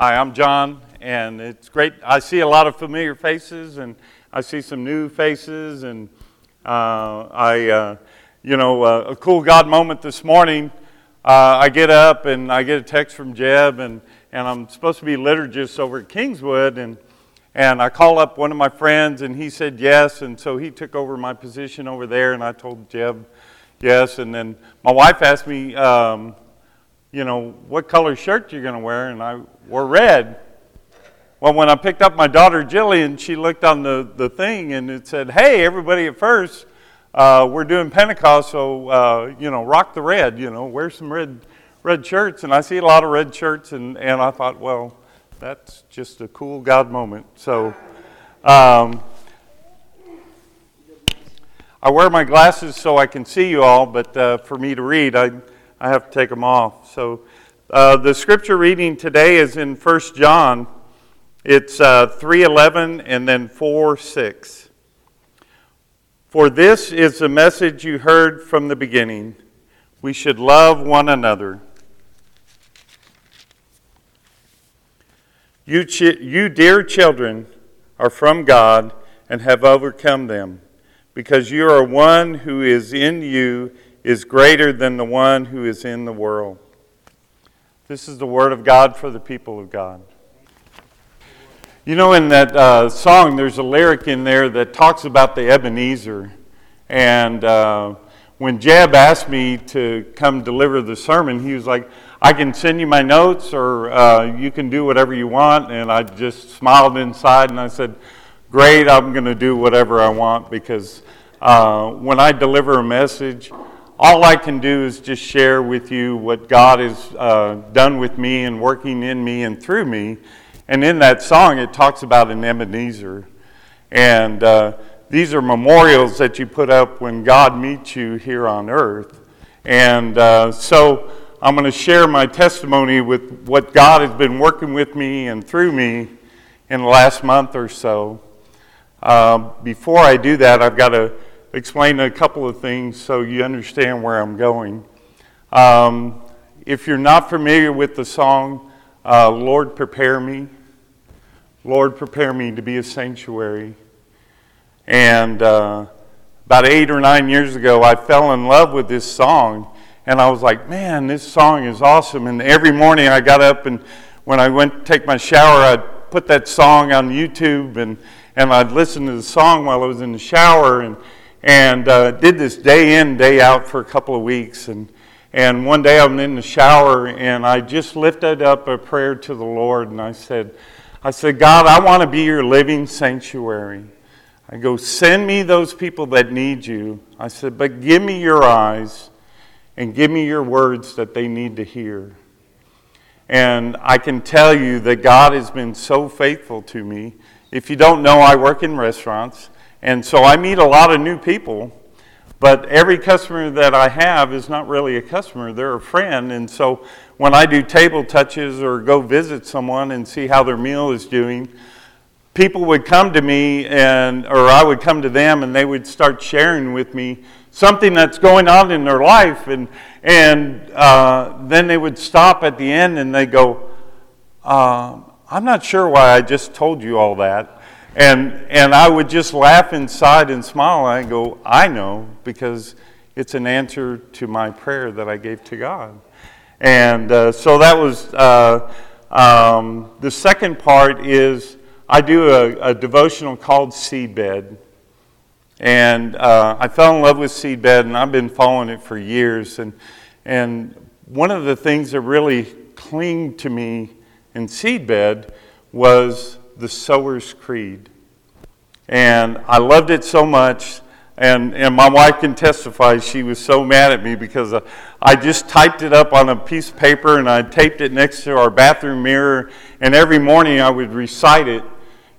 Hi, I'm John, and it's great. I see a lot of familiar faces, and I see some new faces, and uh, I, uh, you know, uh, a cool God moment this morning. Uh, I get up and I get a text from Jeb, and, and I'm supposed to be liturgist over at Kingswood, and and I call up one of my friends, and he said yes, and so he took over my position over there, and I told Jeb yes, and then my wife asked me. Um, you know, what color shirt you're going to wear, and I wore red. Well, when I picked up my daughter Jillian, she looked on the, the thing and it said, Hey, everybody at first, uh, we're doing Pentecost, so, uh, you know, rock the red, you know, wear some red, red shirts. And I see a lot of red shirts, and, and I thought, well, that's just a cool God moment. So, um, I wear my glasses so I can see you all, but uh, for me to read, I I have to take them off. So uh, the scripture reading today is in 1 John. It's uh, 3:11 and then 4:6. For this is the message you heard from the beginning. We should love one another. You, ch- you dear children, are from God and have overcome them, because you are one who is in you is greater than the one who is in the world. This is the word of God for the people of God. You know, in that uh, song, there's a lyric in there that talks about the Ebenezer. And uh, when Jeb asked me to come deliver the sermon, he was like, I can send you my notes or uh, you can do whatever you want. And I just smiled inside and I said, Great, I'm going to do whatever I want because uh, when I deliver a message, all I can do is just share with you what God has uh, done with me and working in me and through me. And in that song, it talks about an Ebenezer. And uh, these are memorials that you put up when God meets you here on earth. And uh, so I'm going to share my testimony with what God has been working with me and through me in the last month or so. Uh, before I do that, I've got to explain a couple of things so you understand where I'm going. Um, if you're not familiar with the song, uh, Lord, prepare me, Lord, prepare me to be a sanctuary. And uh, about eight or nine years ago, I fell in love with this song. And I was like, man, this song is awesome. And every morning I got up, and when I went to take my shower, I'd put that song on YouTube and, and I'd listen to the song while I was in the shower. And, and uh, did this day in, day out for a couple of weeks. And, and one day I'm in the shower and I just lifted up a prayer to the Lord and I said, I said, God, I want to be your living sanctuary. I go, send me those people that need you. I said, but give me your eyes and give me your words that they need to hear. And I can tell you that God has been so faithful to me. If you don't know, I work in restaurants. And so I meet a lot of new people, but every customer that I have is not really a customer, they're a friend. And so when I do table touches or go visit someone and see how their meal is doing, people would come to me and or I would come to them and they would start sharing with me something that's going on in their life and and uh, then they would stop at the end and they go, uh, "I'm not sure why I just told you all that." And, and I would just laugh inside and smile. And I go, I know, because it's an answer to my prayer that I gave to God. And uh, so that was uh, um, the second part is I do a, a devotional called Seedbed. And uh, I fell in love with Seedbed, and I've been following it for years. And, and one of the things that really clinged to me in Seedbed was the Sower's Creed. And I loved it so much. And, and my wife can testify, she was so mad at me because uh, I just typed it up on a piece of paper and I taped it next to our bathroom mirror. And every morning I would recite it.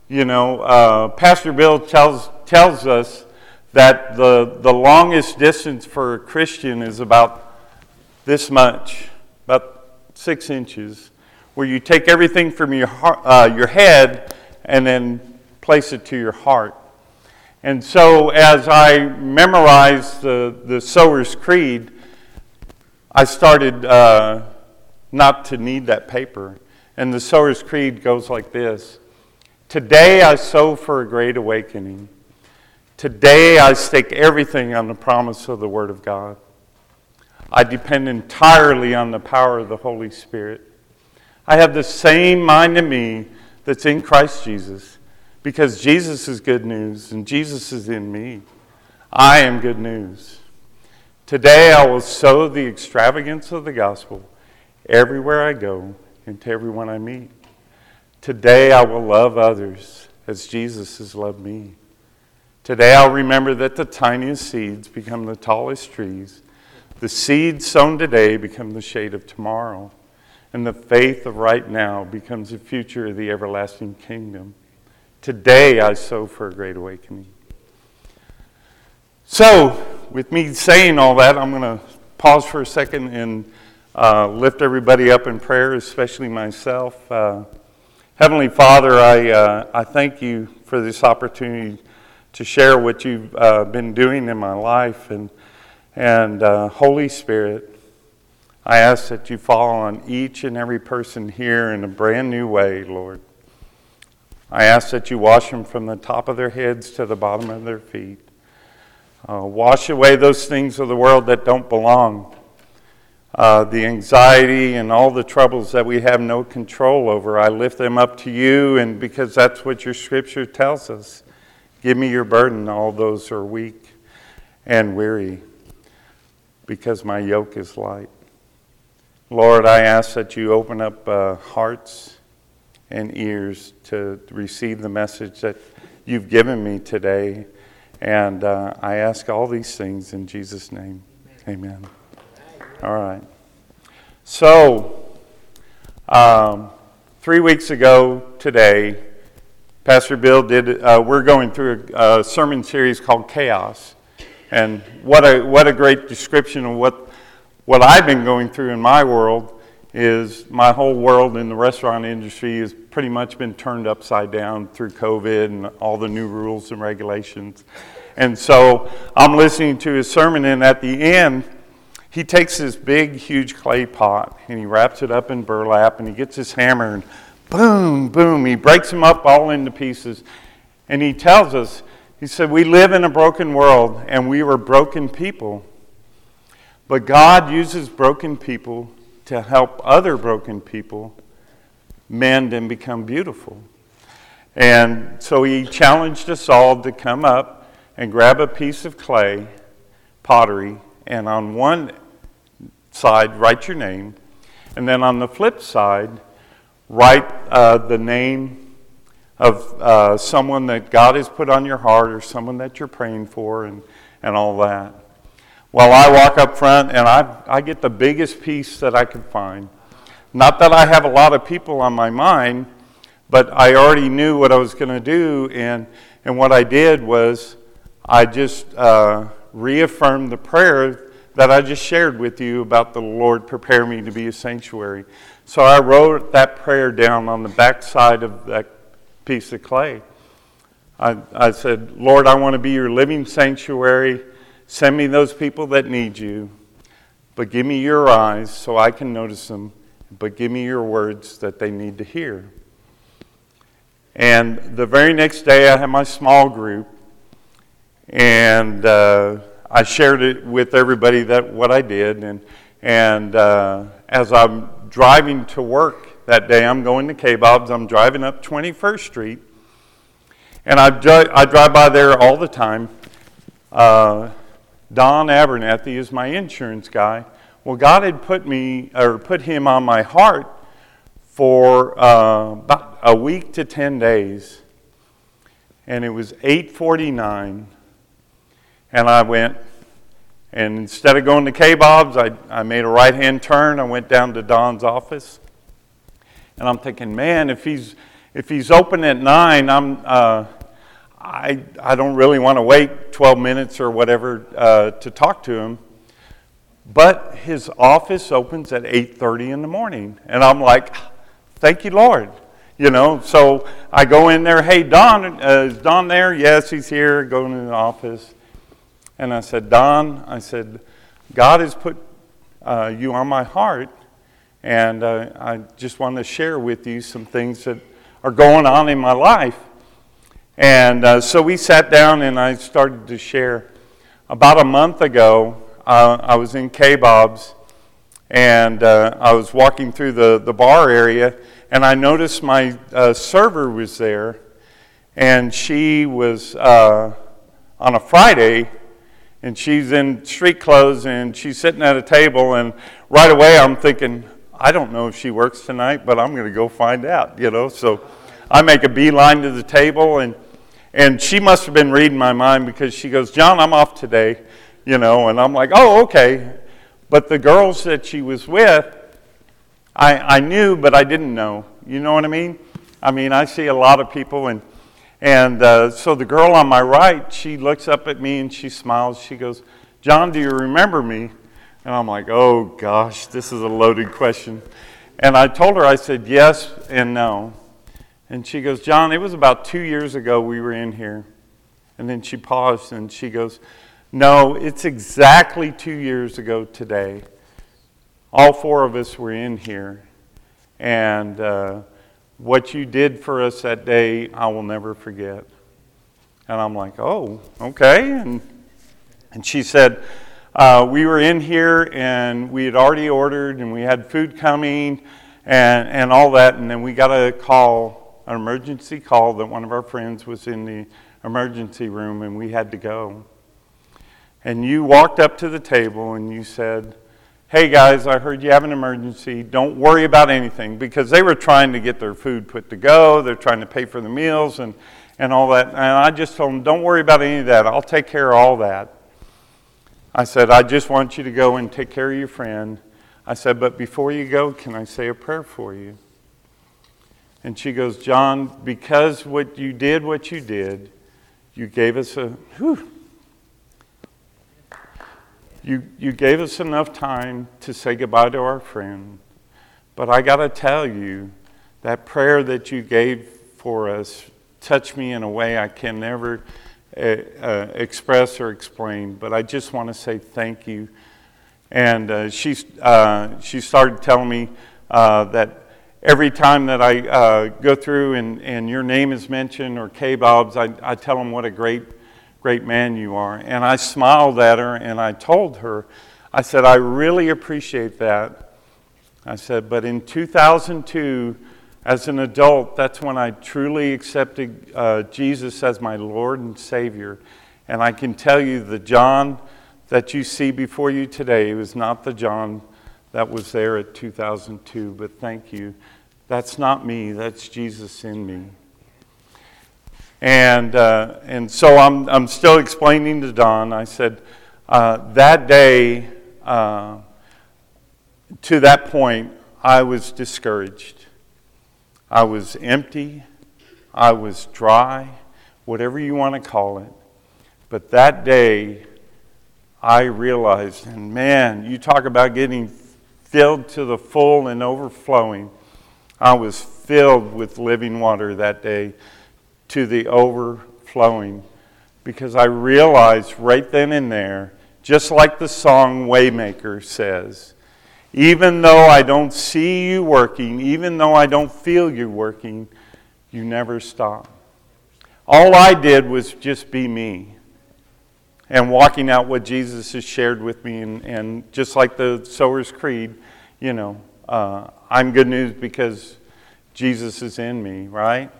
You know, uh, Pastor Bill tells, tells us that the, the longest distance for a Christian is about this much, about six inches where you take everything from your, uh, your head and then place it to your heart. And so, as I memorized the, the Sower's Creed, I started uh, not to need that paper. And the Sower's Creed goes like this Today I sow for a great awakening. Today I stake everything on the promise of the Word of God. I depend entirely on the power of the Holy Spirit. I have the same mind in me that's in Christ Jesus because Jesus is good news and Jesus is in me. I am good news. Today I will sow the extravagance of the gospel everywhere I go and to everyone I meet. Today I will love others as Jesus has loved me. Today I'll remember that the tiniest seeds become the tallest trees. The seeds sown today become the shade of tomorrow. And the faith of right now becomes the future of the everlasting kingdom. Today I sow for a great awakening. So, with me saying all that, I'm going to pause for a second and uh, lift everybody up in prayer, especially myself. Uh, Heavenly Father, I, uh, I thank you for this opportunity to share what you've uh, been doing in my life. And, and uh, Holy Spirit, I ask that you fall on each and every person here in a brand new way, Lord. I ask that you wash them from the top of their heads to the bottom of their feet. Uh, wash away those things of the world that don't belong uh, the anxiety and all the troubles that we have no control over. I lift them up to you, and because that's what your scripture tells us. Give me your burden, all those who are weak and weary, because my yoke is light. Lord, I ask that you open up uh, hearts and ears to receive the message that you've given me today. And uh, I ask all these things in Jesus' name. Amen. All right. So, um, three weeks ago today, Pastor Bill did, uh, we're going through a, a, sermon series called Chaos. And what a, what a great description of what, what I've been going through in my world is my whole world in the restaurant industry has pretty much been turned upside down through COVID and all the new rules and regulations. And so I'm listening to his sermon, and at the end, he takes this big, huge clay pot and he wraps it up in burlap and he gets his hammer and boom, boom, he breaks them up all into pieces. And he tells us, he said, We live in a broken world and we were broken people. But God uses broken people to help other broken people mend and become beautiful. And so he challenged us all to come up and grab a piece of clay, pottery, and on one side, write your name. And then on the flip side, write uh, the name of uh, someone that God has put on your heart or someone that you're praying for and, and all that. Well, I walk up front and I, I get the biggest piece that I can find. Not that I have a lot of people on my mind, but I already knew what I was going to do. And, and what I did was I just uh, reaffirmed the prayer that I just shared with you about the Lord prepare me to be a sanctuary. So I wrote that prayer down on the back side of that piece of clay. I, I said, Lord, I want to be your living sanctuary. Send me those people that need you. But give me your eyes so I can notice them. But give me your words that they need to hear. And the very next day, I had my small group. And uh, I shared it with everybody that what I did, and and uh, as I'm driving to work that day, I'm going to K-Bob's. I'm driving up 21st Street, and I, I drive by there all the time. Uh, Don Abernathy is my insurance guy. Well, God had put me or put him on my heart for uh, about a week to 10 days, and it was 849 and I went, and instead of going to K-Bob's, I, I made a right hand turn. I went down to Don's office. And I'm thinking, man, if he's, if he's open at 9, I'm, uh, I, I don't really want to wait 12 minutes or whatever uh, to talk to him. But his office opens at 8.30 in the morning. And I'm like, thank you, Lord. You know, so I go in there, hey, Don, uh, is Don there? Yes, he's here. Go into the office. And I said, Don, I said, God has put uh, you on my heart, And uh, I just want to share with you some things that are going on in my life. And uh, so we sat down and I started to share. About a month ago, uh, I was in K Bob's and uh, I was walking through the, the bar area and I noticed my uh, server was there and she was uh, on a Friday and she's in street clothes and she's sitting at a table and right away I'm thinking, I don't know if she works tonight, but I'm going to go find out, you know. So I make a beeline to the table and and she must have been reading my mind because she goes, John, I'm off today, you know, and I'm like, oh, okay. But the girls that she was with, I, I knew, but I didn't know. You know what I mean? I mean, I see a lot of people, and, and uh, so the girl on my right, she looks up at me and she smiles. She goes, John, do you remember me? And I'm like, oh gosh, this is a loaded question. And I told her, I said, yes and no. And she goes, John, it was about two years ago we were in here. And then she paused and she goes, No, it's exactly two years ago today. All four of us were in here. And uh, what you did for us that day, I will never forget. And I'm like, Oh, okay. And, and she said, uh, We were in here and we had already ordered and we had food coming and, and all that. And then we got a call an emergency call that one of our friends was in the emergency room and we had to go. And you walked up to the table and you said, Hey guys, I heard you have an emergency. Don't worry about anything because they were trying to get their food put to go. They're trying to pay for the meals and, and all that. And I just told them, Don't worry about any of that. I'll take care of all that. I said, I just want you to go and take care of your friend. I said, But before you go, can I say a prayer for you? And she goes, John, because what you did, what you did, you gave us a, whew, you, you gave us enough time to say goodbye to our friend. But I got to tell you, that prayer that you gave for us touched me in a way I can never uh, express or explain. But I just want to say thank you. And uh, she, uh, she started telling me uh, that every time that I uh, go through and, and your name is mentioned or K Bob's, I, I tell them what a great, great man you are. And I smiled at her and I told her, I said, I really appreciate that. I said, but in 2002, as an adult, that's when I truly accepted uh, Jesus as my Lord and Savior. And I can tell you the John that you see before you today was not the John that was there at 2002, but thank you. That's not me, that's Jesus in me. And, uh, and so I'm, I'm still explaining to Don. I said, uh, that day, uh, to that point, I was discouraged. I was empty. I was dry, whatever you want to call it. But that day, I realized, and man, you talk about getting filled to the full and overflowing. I was filled with living water that day to the overflowing because I realized right then and there, just like the song Waymaker says, even though I don't see you working, even though I don't feel you working, you never stop. All I did was just be me and walking out what Jesus has shared with me. And, and just like the Sower's Creed, you know, uh, I'm good news because Jesus is in me, right?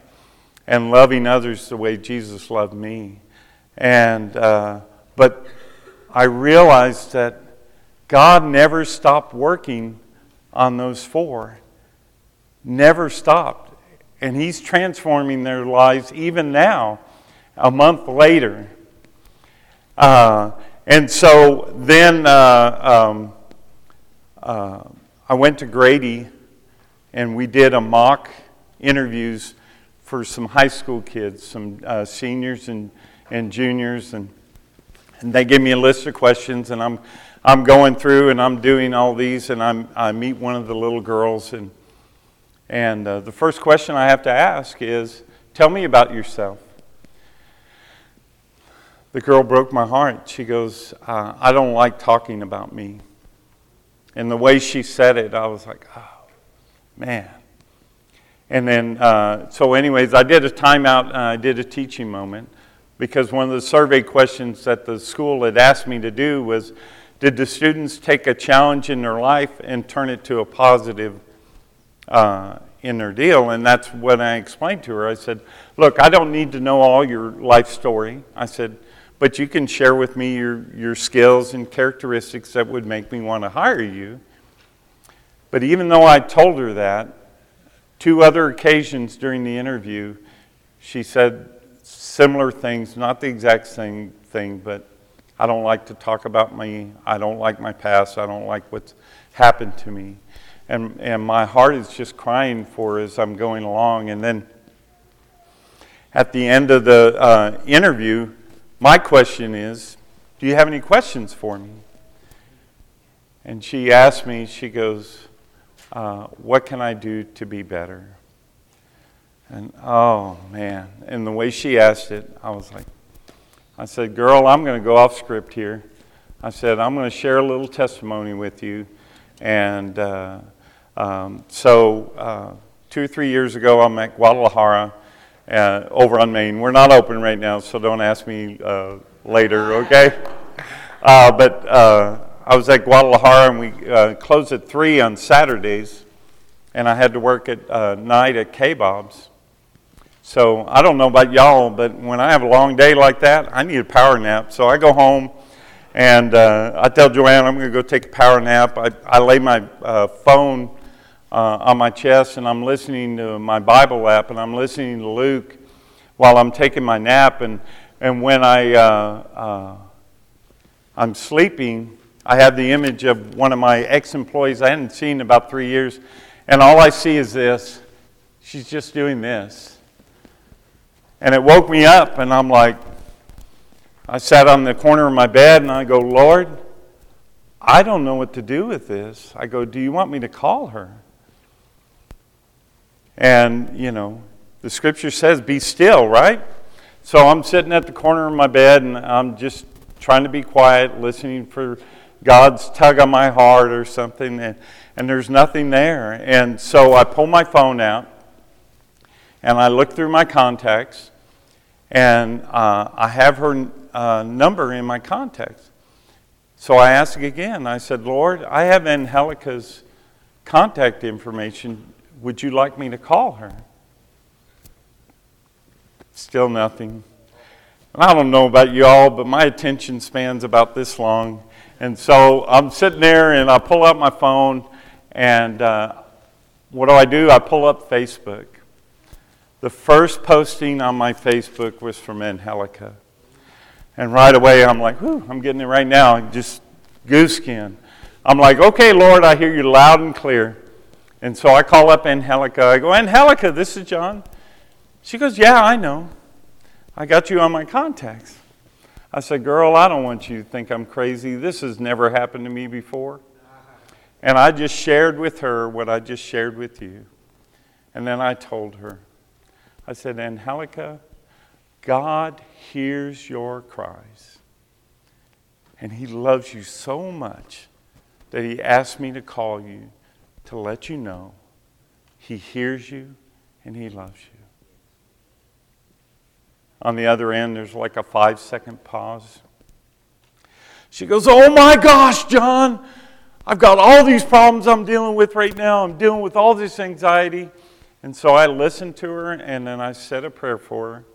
And loving others the way Jesus loved me. And, uh, but I realized that God never stopped working on those four. Never stopped. And He's transforming their lives even now, a month later. Uh, and so then uh, um, uh, I went to Grady and we did a mock interviews for some high school kids, some uh, seniors and, and juniors, and, and they gave me a list of questions, and I'm, I'm going through and I'm doing all these, and I'm, I meet one of the little girls, and, and uh, the first question I have to ask is, Tell me about yourself the girl broke my heart. She goes, uh, I don't like talking about me. And the way she said it, I was like, oh, man. And then, uh, so, anyways, I did a timeout, uh, I did a teaching moment because one of the survey questions that the school had asked me to do was Did the students take a challenge in their life and turn it to a positive uh, in their deal? And that's what I explained to her. I said, Look, I don't need to know all your life story. I said, but you can share with me your, your skills and characteristics that would make me want to hire you. But even though I told her that, two other occasions during the interview, she said similar things, not the exact same thing, but I don't like to talk about me. I don't like my past. I don't like what's happened to me. And, and my heart is just crying for as I'm going along. And then at the end of the uh, interview, my question is Do you have any questions for me? And she asked me, she goes, uh, What can I do to be better? And oh man, and the way she asked it, I was like, I said, Girl, I'm going to go off script here. I said, I'm going to share a little testimony with you. And uh, um, so, uh, two or three years ago, I'm at Guadalajara uh, over on Main. We're not open right now, so don't ask me uh, later, okay? Uh, but uh, I was at Guadalajara and we uh, closed at 3 on Saturdays, and I had to work at uh, night at K Bob's. So I don't know about y'all, but when I have a long day like that, I need a power nap. So I go home and I tell Joanne I'm going to go take a power nap. I, I lay my phone uh, on my chest and I'm listening to my Bible app and I'm listening to Luke while I'm taking my nap. And, and when I, uh, uh, I'm sleeping, I have the image of one of my ex employees I hadn't seen in about three years. And all I see is this she's just doing this. And it woke me up, and I'm like, I sat on the corner of my bed and I go, Lord, I don't know what to do with this. I go, Do you want me to call her? And, you know, the scripture says, be still, right? So I'm sitting at the corner of my bed and I'm just trying to be quiet, listening for God's tug on my heart or something, and, and there's nothing there. And so I pull my phone out and I look through my contacts, and uh, I have her uh, number in my contacts. So I ask again. I said, Lord, I have Angelica's contact information. Would you like me to call her? Still nothing. And I don't know about y'all, but my attention span's about this long. And so I'm sitting there and I pull out my phone, and uh, what do I do? I pull up Facebook. The first posting on my Facebook was from Angelica. And right away I'm like, whew, I'm getting it right now. Just goose skin. I'm like, okay, Lord, I hear you loud and clear. And so I call up Angelica. I go, Angelica, this is John. She goes, Yeah, I know. I got you on my contacts. I said, Girl, I don't want you to think I'm crazy. This has never happened to me before. And I just shared with her what I just shared with you. And then I told her, I said, Angelica, God hears your cries. And He loves you so much that He asked me to call you to let you know He hears you and He loves you. On the other end, there's like a five second pause. She goes, Oh my gosh, John, I've got all these problems I'm dealing with right now. I'm dealing with all this anxiety. And so I listened to her and then I said a prayer for her.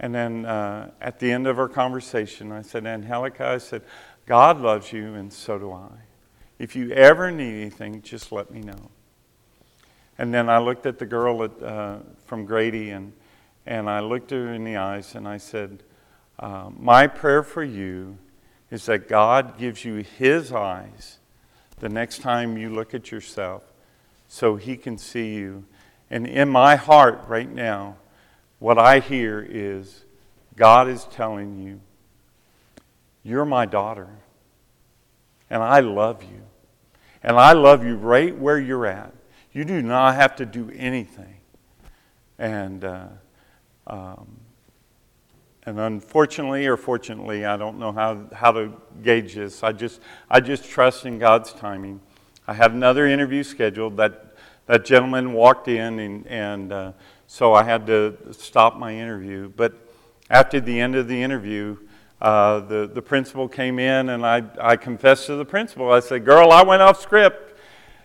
And then uh, at the end of our conversation, I said, Angelica, I said, God loves you and so do I. If you ever need anything, just let me know. And then I looked at the girl at, uh, from Grady and, and I looked her in the eyes and I said, uh, My prayer for you is that God gives you His eyes the next time you look at yourself so He can see you. And in my heart right now, what I hear is God is telling you, You're my daughter. And I love you. And I love you right where you're at. You do not have to do anything. And, uh, um, and unfortunately or fortunately, I don't know how, how to gauge this. I just, I just trust in God's timing. I had another interview scheduled. That, that gentleman walked in, and, and uh, so I had to stop my interview. But after the end of the interview, uh, the, the principal came in, and I, I confessed to the principal. I said, Girl, I went off script.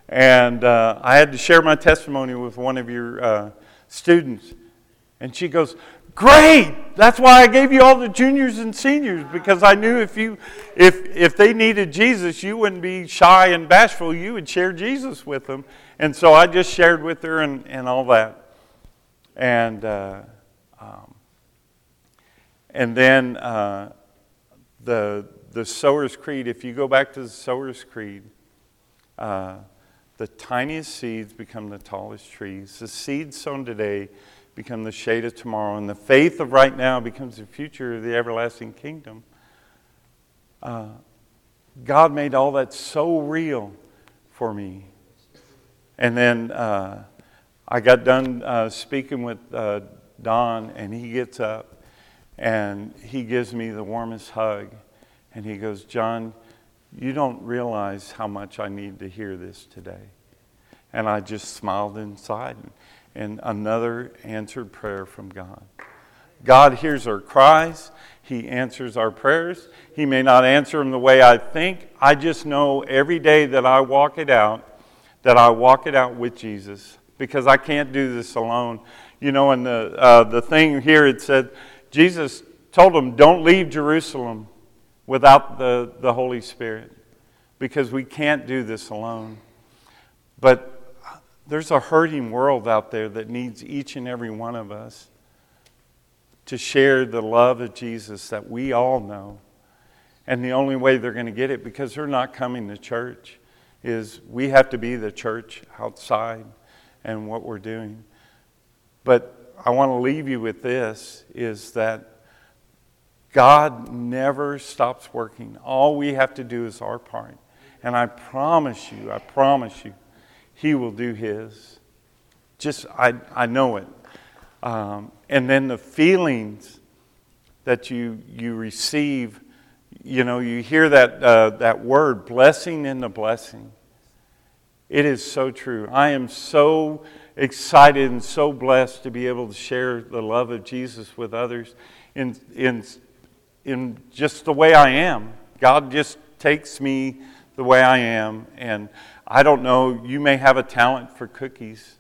And uh, I had to share my testimony with one of your uh, students. And she goes, Great! That's why I gave you all the juniors and seniors because I knew if you if if they needed Jesus, you wouldn't be shy and bashful. You would share Jesus with them. And so I just shared with her and, and all that. And uh, um, and then uh, the the Sower's Creed. If you go back to the Sower's Creed, uh, the tiniest seeds become the tallest trees. The seeds sown today become the shade of tomorrow, and the faith of right now becomes the future of the everlasting kingdom. Uh, God made all that so real for me. And then uh, I got done uh, speaking with uh, Don, and he gets up and he gives me the warmest hug. And he goes, John, you don't realize how much I need to hear this today. And I just smiled inside and another answered prayer from God. God hears our cries. He answers our prayers. He may not answer them the way I think. I just know every day that I walk it out, that I walk it out with Jesus because I can't do this alone. You know, and the, uh, the thing here, it said, Jesus told them, don't leave Jerusalem without the, the Holy Spirit because we can't do this alone. But there's a hurting world out there that needs each and every one of us to share the love of Jesus that we all know. And the only way they're going to get it, because they're not coming to church, is we have to be the church outside and what we're doing. But I want to leave you with this is that God never stops working. All we have to do is our part. And I promise you, I promise you, he will do His. Just, I, I know it. Um, and then the feelings that you, you receive, you know, you hear that, uh, that word, blessing in the blessing. It is so true. I am so excited and so blessed to be able to share the love of Jesus with others in, in, in just the way I am. God just takes me the way I am. And I don't know, you may have a talent for cookies.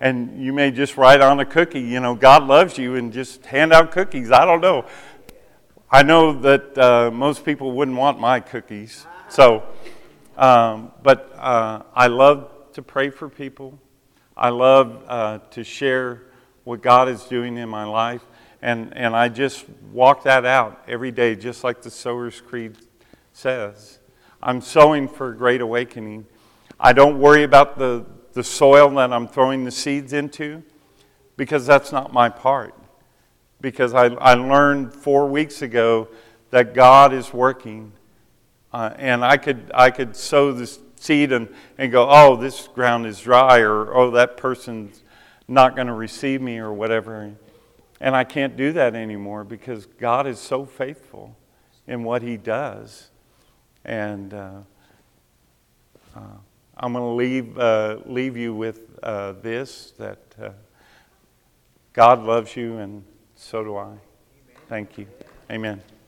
And you may just write on a cookie, you know, God loves you, and just hand out cookies. I don't know. I know that uh, most people wouldn't want my cookies. So, um, but uh, I love to pray for people. I love uh, to share what God is doing in my life. And, and I just walk that out every day, just like the Sower's Creed says. I'm sowing for a great awakening. I don't worry about the, the soil that I'm throwing the seeds into because that's not my part. Because I, I learned four weeks ago that God is working. Uh, and I could, I could sow this seed and, and go, oh, this ground is dry, or oh, that person's not going to receive me, or whatever. And I can't do that anymore because God is so faithful in what He does. And uh, uh, I'm going to leave, uh, leave you with uh, this that uh, God loves you, and so do I. Thank you. Amen.